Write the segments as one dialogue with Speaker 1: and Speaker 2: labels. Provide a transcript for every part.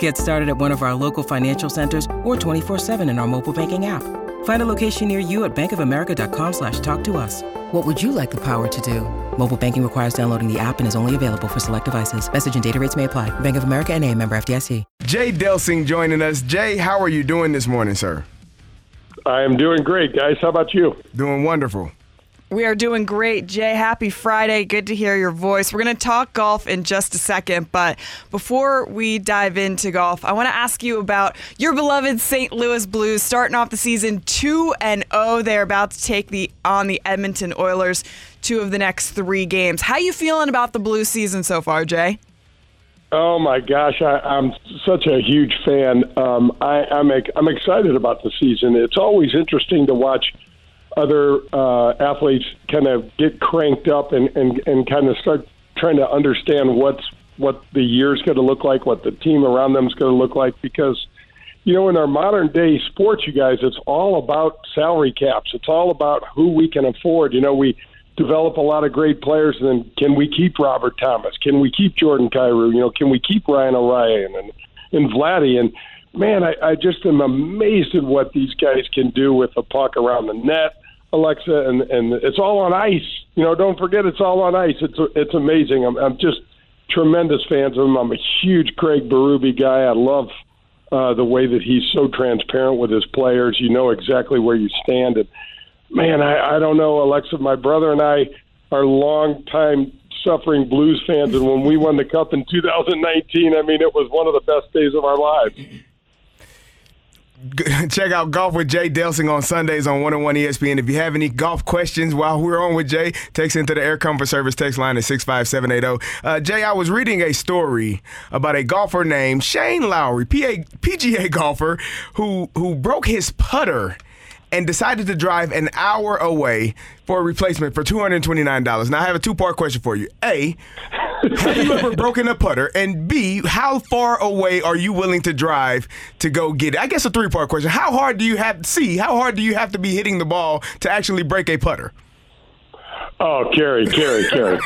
Speaker 1: Get started at one of our local financial centers or 24-7 in our mobile banking app. Find a location near you at bankofamerica.com slash talk to us. What would you like the power to do? Mobile banking requires downloading the app and is only available for select devices. Message and data rates may apply. Bank of America and a member FDIC.
Speaker 2: Jay Delsing joining us. Jay, how are you doing this morning, sir?
Speaker 3: I am doing great, guys. How about you?
Speaker 2: Doing wonderful.
Speaker 4: We are doing great. Jay, happy Friday. Good to hear your voice. We're going to talk golf in just a second, but before we dive into golf, I want to ask you about your beloved St. Louis Blues starting off the season 2 and 0. They're about to take the on the Edmonton Oilers two of the next 3 games. How you feeling about the Blues season so far, Jay?
Speaker 3: Oh my gosh, I, I'm such a huge fan. Um, I, I'm I'm excited about the season. It's always interesting to watch other uh, athletes kind of get cranked up and, and, and kind of start trying to understand what's what the year's going to look like, what the team around them is going to look like, because you know in our modern day sports, you guys, it's all about salary caps. It's all about who we can afford. You know, we develop a lot of great players, and then can we keep Robert Thomas? Can we keep Jordan Kyrou? You know, can we keep Ryan O'Reilly and and Vladdy? And man, I, I just am amazed at what these guys can do with the puck around the net Alexa, and and it's all on ice. You know, don't forget it's all on ice. It's it's amazing. I'm I'm just tremendous fans of him. I'm a huge Craig Berube guy. I love uh, the way that he's so transparent with his players. You know exactly where you stand. And man, I, I don't know, Alexa. My brother and I are long time suffering Blues fans, and when we won the Cup in 2019, I mean, it was one of the best days of our lives.
Speaker 2: check out Golf with Jay Delsing on Sundays on 101 ESPN. If you have any golf questions while we're on with Jay, text into the Air Comfort Service text line at 65780. Uh, Jay, I was reading a story about a golfer named Shane Lowry, PA, PGA golfer, who who broke his putter – and decided to drive an hour away for a replacement for $229. Now, I have a two part question for you. A, have you ever broken a putter? And B, how far away are you willing to drive to go get it? I guess a three part question. How hard do you have, C, how hard do you have to be hitting the ball to actually break a putter?
Speaker 3: Oh, Carrie, Carrie, Carrie.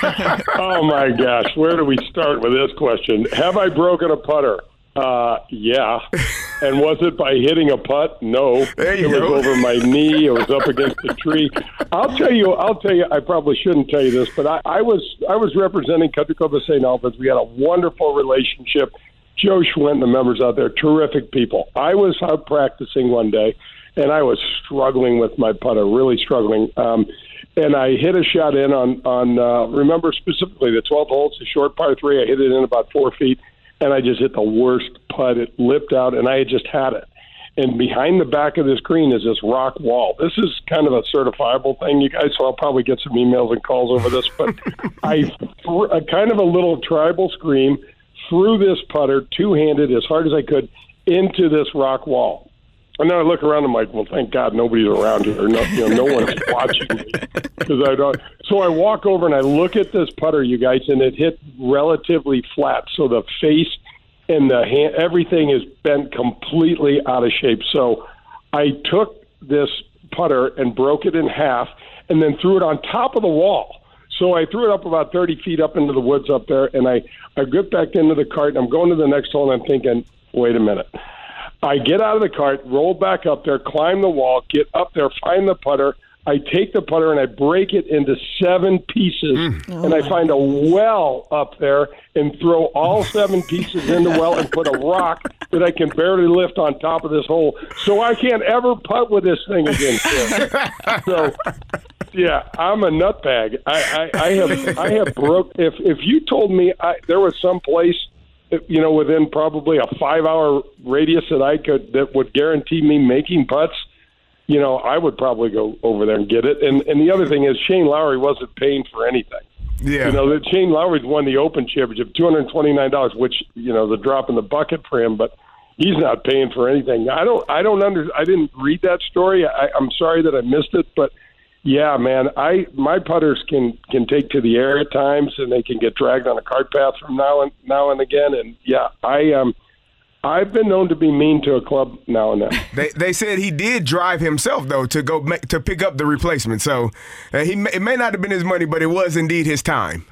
Speaker 3: oh, my gosh. Where do we start with this question? Have I broken a putter? Uh, yeah. and was it by hitting a putt? No.
Speaker 2: There you
Speaker 3: it
Speaker 2: go.
Speaker 3: was over my knee. It was up against a tree. I'll tell you. I'll tell you. I probably shouldn't tell you this, but I, I was I was representing Country Club of St. Albans. We had a wonderful relationship. Joe Schwint and the members out there, terrific people. I was out practicing one day, and I was struggling with my putter, really struggling. Um, and I hit a shot in on on uh, remember specifically the 12 holes, the short par three. I hit it in about four feet and I just hit the worst putt. It lipped out, and I had just had it. And behind the back of this green is this rock wall. This is kind of a certifiable thing, you guys. So I'll probably get some emails and calls over this. But I, a kind of a little tribal scream, threw this putter two handed as hard as I could into this rock wall. And then I look around. I'm like, well, thank God nobody's around here. No, you know, no one's watching me because I don't. So I walk over and I look at this putter, you guys, and it hit relatively flat. So the face and the hand, everything is bent completely out of shape. So I took this putter and broke it in half, and then threw it on top of the wall. So I threw it up about 30 feet up into the woods up there, and I I get back into the cart, and I'm going to the next hole, and I'm thinking, wait a minute I get out of the cart, roll back up there, climb the wall, get up there, find the putter. I take the putter and I break it into seven pieces, mm. and I find a well up there and throw all seven pieces in the well and put a rock that I can barely lift on top of this hole, so I can't ever putt with this thing again. so, yeah, I'm a nutbag. I, I, I have I have broke. If if you told me I, there was some place you know, within probably a five hour radius that I could that would guarantee me making putts, you know, I would probably go over there and get it. And and the other thing is Shane Lowry wasn't paying for anything.
Speaker 2: Yeah.
Speaker 3: You know that Shane Lowry's won the Open Championship, two hundred twenty nine dollars, which you know the drop in the bucket for him, but he's not paying for anything. I don't. I don't under. I didn't read that story. I, I'm sorry that I missed it, but yeah, man, I my putters can can take to the air at times, and they can get dragged on a cart path from now and now and again. And yeah, I um. I've been known to be mean to a club now and then.
Speaker 2: They, they said he did drive himself though to go ma- to pick up the replacement. So uh, he may, it may not have been his money, but it was indeed his time.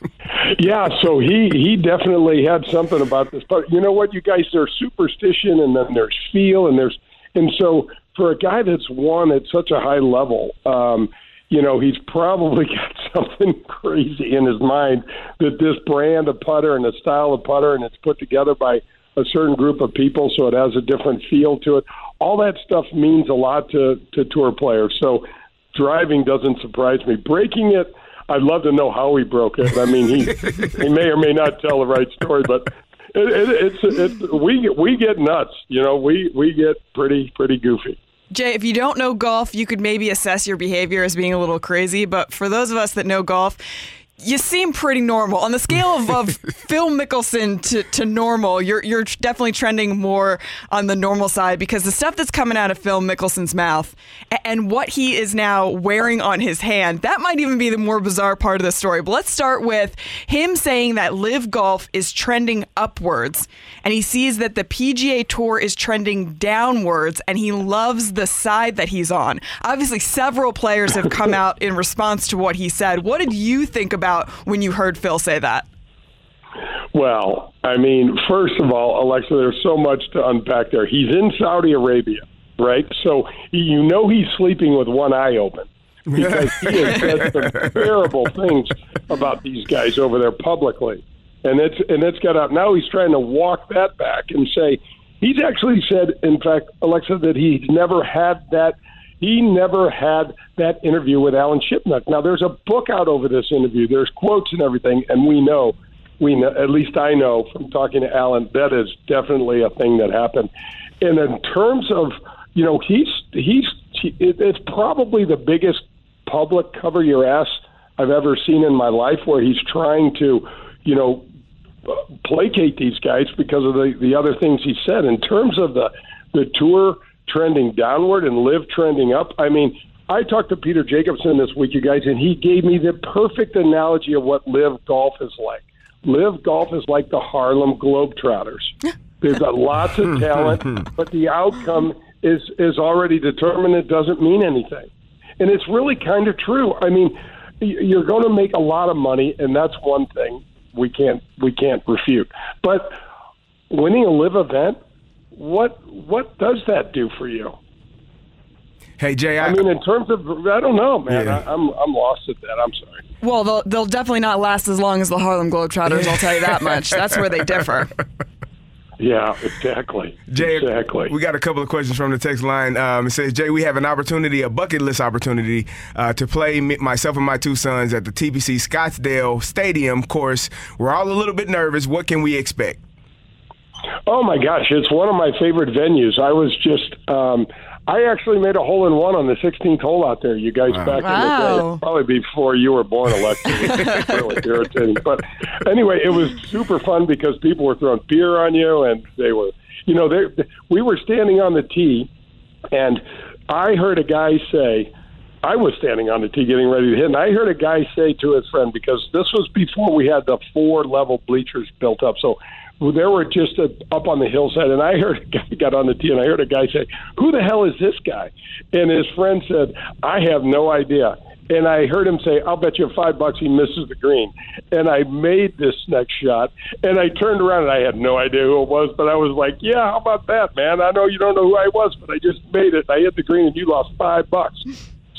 Speaker 3: yeah, so he he definitely had something about this. But you know what, you guys, there's superstition, and then there's feel, and there's and so for a guy that's won at such a high level, um, you know, he's probably got something crazy in his mind that this brand of putter and the style of putter, and it's put together by a certain group of people, so it has a different feel to it. All that stuff means a lot to to tour players. So driving doesn't surprise me. Breaking it, I'd love to know how he broke it. I mean, he he may or may not tell the right story, but it, it, it's it's we we get nuts. You know, we we get pretty pretty goofy.
Speaker 4: Jay, if you don't know golf, you could maybe assess your behavior as being a little crazy. But for those of us that know golf, you seem pretty normal on the scale of, of Phil Mickelson to, to normal. You're you're definitely trending more on the normal side because the stuff that's coming out of Phil Mickelson's mouth and what he is now wearing on his hand that might even be the more bizarre part of the story. But let's start with him saying that Live Golf is trending upwards and he sees that the PGA Tour is trending downwards and he loves the side that he's on. Obviously, several players have come out in response to what he said. What did you think about? About when you heard Phil say that?
Speaker 3: Well, I mean, first of all, Alexa, there's so much to unpack there. He's in Saudi Arabia, right? So you know he's sleeping with one eye open because he has said some terrible things about these guys over there publicly, and it's and it's got out. Now he's trying to walk that back and say he's actually said, in fact, Alexa, that he's never had that he never had that interview with Alan Shipnuck. Now, there's a book out over this interview. There's quotes and everything, and we know, we know, at least I know from talking to Alan, that is definitely a thing that happened. And in terms of, you know, he's he's it's probably the biggest public cover your ass I've ever seen in my life, where he's trying to, you know, placate these guys because of the the other things he said. In terms of the the tour trending downward and live trending up. I mean, I talked to Peter Jacobsen this week, you guys, and he gave me the perfect analogy of what live golf is like. Live golf is like the Harlem Globetrotters. They've got lots of talent, but the outcome is is already determined. It doesn't mean anything, and it's really kind of true. I mean, you're going to make a lot of money, and that's one thing we can't we can't refute. But winning a live event what what does that do for you?
Speaker 2: Hey Jay, I,
Speaker 3: I mean, in terms of, I don't know, man. Yeah. I, am I'm, I'm lost at that. I'm sorry.
Speaker 4: Well, they'll they'll definitely not last as long as the Harlem Globetrotters. I'll tell you that much. That's where they differ.
Speaker 3: Yeah, exactly.
Speaker 2: Jay,
Speaker 3: exactly.
Speaker 2: We got a couple of questions from the text line. Um, it says, Jay, we have an opportunity, a bucket list opportunity, uh, to play me, myself and my two sons at the TPC Scottsdale Stadium course. We're all a little bit nervous. What can we expect?
Speaker 3: Oh my gosh, it's one of my favorite venues. I was just um I actually made a hole in one on the 16th hole out there. You guys wow. back wow. in the day, probably before you were born, Alexa. It really irritating, but anyway, it was super fun because people were throwing beer on you, and they were, you know, they we were standing on the tee, and I heard a guy say, I was standing on the tee getting ready to hit, and I heard a guy say to his friend because this was before we had the four level bleachers built up, so there were just a, up on the hillside, and I heard a guy got on the tee, and I heard a guy say, "Who the hell is this guy?" And his friend said, "I have no idea." And I heard him say, "I'll bet you five bucks he misses the green." And I made this next shot, and I turned around and I had no idea who it was, but I was like, "Yeah, how about that, man? I know you don't know who I was, but I just made it. I hit the green, and you lost five bucks."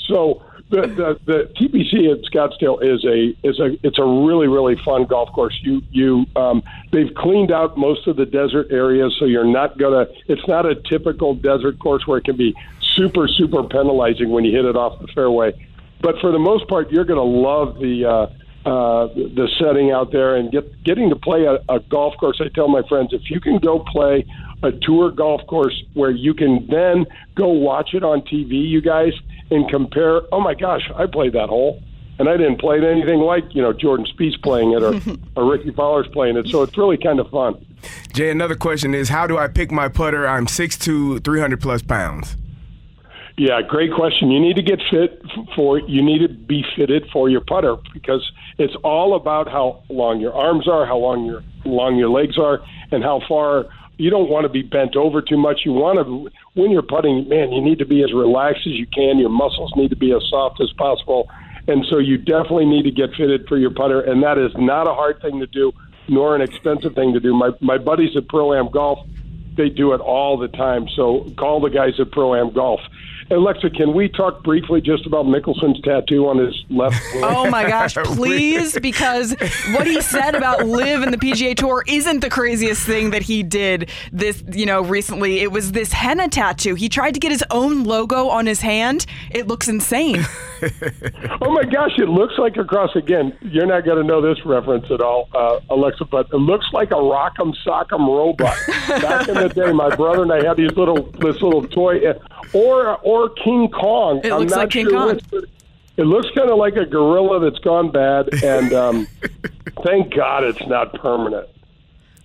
Speaker 3: So the, the the TPC at Scottsdale is a is a it's a really really fun golf course. You you um, they've cleaned out most of the desert areas, so you're not gonna. It's not a typical desert course where it can be super super penalizing when you hit it off the fairway. But for the most part, you're to love the uh, uh, the setting out there and get getting to play a, a golf course. I tell my friends if you can go play a tour golf course where you can then go watch it on TV, you guys and compare. Oh my gosh, I played that hole. and I didn't play it anything like you know Jordan Spieth playing it or, or Rickie Fowler's playing it. So it's really kind of fun.
Speaker 2: Jay, another question is how do I pick my putter? I'm 6'2", 300 plus pounds.
Speaker 3: Yeah, great question. You need to get fit for you need to be fitted for your putter because it's all about how long your arms are, how long your long your legs are, and how far you don't want to be bent over too much. You want to when you're putting, man, you need to be as relaxed as you can. Your muscles need to be as soft as possible. And so you definitely need to get fitted for your putter, and that is not a hard thing to do, nor an expensive thing to do. My my buddies at Pro Am Golf, they do it all the time. So call the guys at Pro Am Golf. Alexa, can we talk briefly just about Mickelson's tattoo on his left?
Speaker 4: oh my gosh, please! Because what he said about live and the PGA Tour isn't the craziest thing that he did this, you know, recently. It was this henna tattoo. He tried to get his own logo on his hand. It looks insane.
Speaker 3: oh my gosh, it looks like a cross. Again, you're not going to know this reference at all, uh, Alexa, but it looks like a Rock'em Sock'em robot. Back in the day, my brother and I had these little this little toy, or or King Kong.
Speaker 4: It looks like King sure Kong. Which,
Speaker 3: it looks kind of like a gorilla that's gone bad, and um, thank God it's not permanent.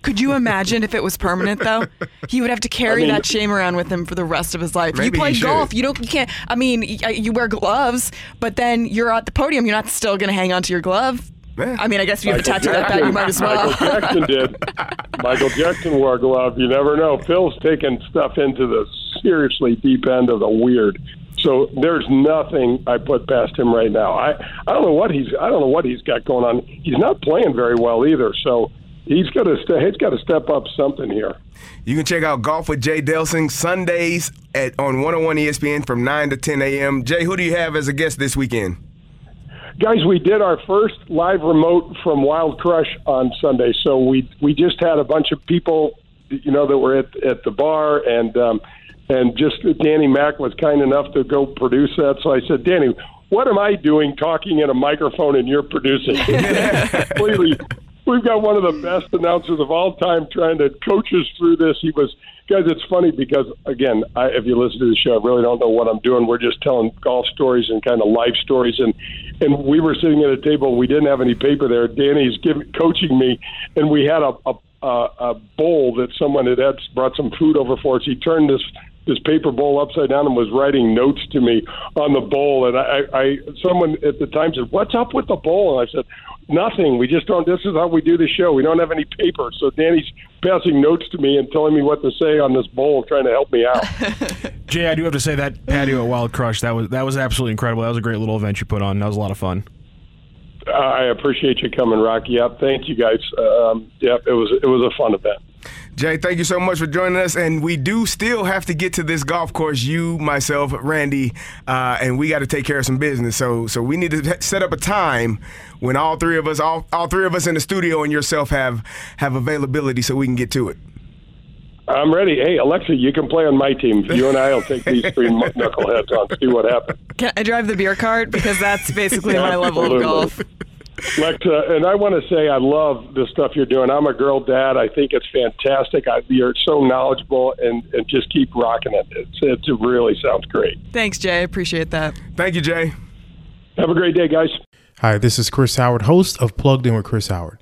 Speaker 4: Could you imagine if it was permanent though? He would have to carry I mean, that shame around with him for the rest of his life. You play golf, you don't, you can't. I mean, you wear gloves, but then you're at the podium. You're not still going to hang on to your glove. Yeah. I mean, I guess if you have a tattoo like that, you might as well.
Speaker 3: Michael Jackson did. Michael Jackson wore a glove. You never know. Phil's taking stuff into the seriously deep end of the weird. So there's nothing I put past him right now. I I don't know what he's I don't know what he's got going on. He's not playing very well either. So he's got to st- he's got to step up something here.
Speaker 2: You can check out Golf with Jay Delsing Sundays at on 101 ESPN from 9 to 10 a.m. Jay, who do you have as a guest this weekend?
Speaker 3: Guys, we did our first live remote from Wild Crush on Sunday, so we we just had a bunch of people, you know, that were at at the bar, and um, and just Danny Mack was kind enough to go produce that. So I said, Danny, what am I doing talking in a microphone and you're producing? Completely we've got one of the best announcers of all time trying to coach us through this. He was, guys. It's funny because again, I, if you listen to the show, I really don't know what I'm doing. We're just telling golf stories and kind of life stories, and and we were sitting at a table. We didn't have any paper there. Danny's giving coaching me, and we had a, a a bowl that someone had, had brought some food over for us. He turned this this paper bowl upside down and was writing notes to me on the bowl. And I, I someone at the time said, "What's up with the bowl?" And I said, Nothing. We just don't. This is how we do the show. We don't have any paper. So Danny's passing notes to me and telling me what to say on this bowl, trying to help me out.
Speaker 5: Jay, I do have to say that patio at Wild Crush that was that was absolutely incredible. That was a great little event you put on. That was a lot of fun.
Speaker 3: Uh, I appreciate you coming, Rocky. Yep, thank you guys. Um, yep, it was it was a fun event.
Speaker 2: Jay, thank you so much for joining us. And we do still have to get to this golf course. You, myself, Randy, uh, and we got to take care of some business. So, so we need to set up a time when all three of us, all, all three of us in the studio, and yourself have have availability, so we can get to it.
Speaker 3: I'm ready. Hey, Alexa, you can play on my team. You and I will take these three knuckleheads on. See what happens.
Speaker 4: Can I drive the beer cart? Because that's basically my level of golf.
Speaker 3: Alexa, and I want to say I love the stuff you're doing. I'm a girl dad. I think it's fantastic. I, you're so knowledgeable, and, and just keep rocking it. It's, it really sounds great.
Speaker 4: Thanks, Jay. I appreciate that.
Speaker 2: Thank you, Jay.
Speaker 3: Have a great day, guys.
Speaker 6: Hi, this is Chris Howard, host of Plugged In with Chris Howard.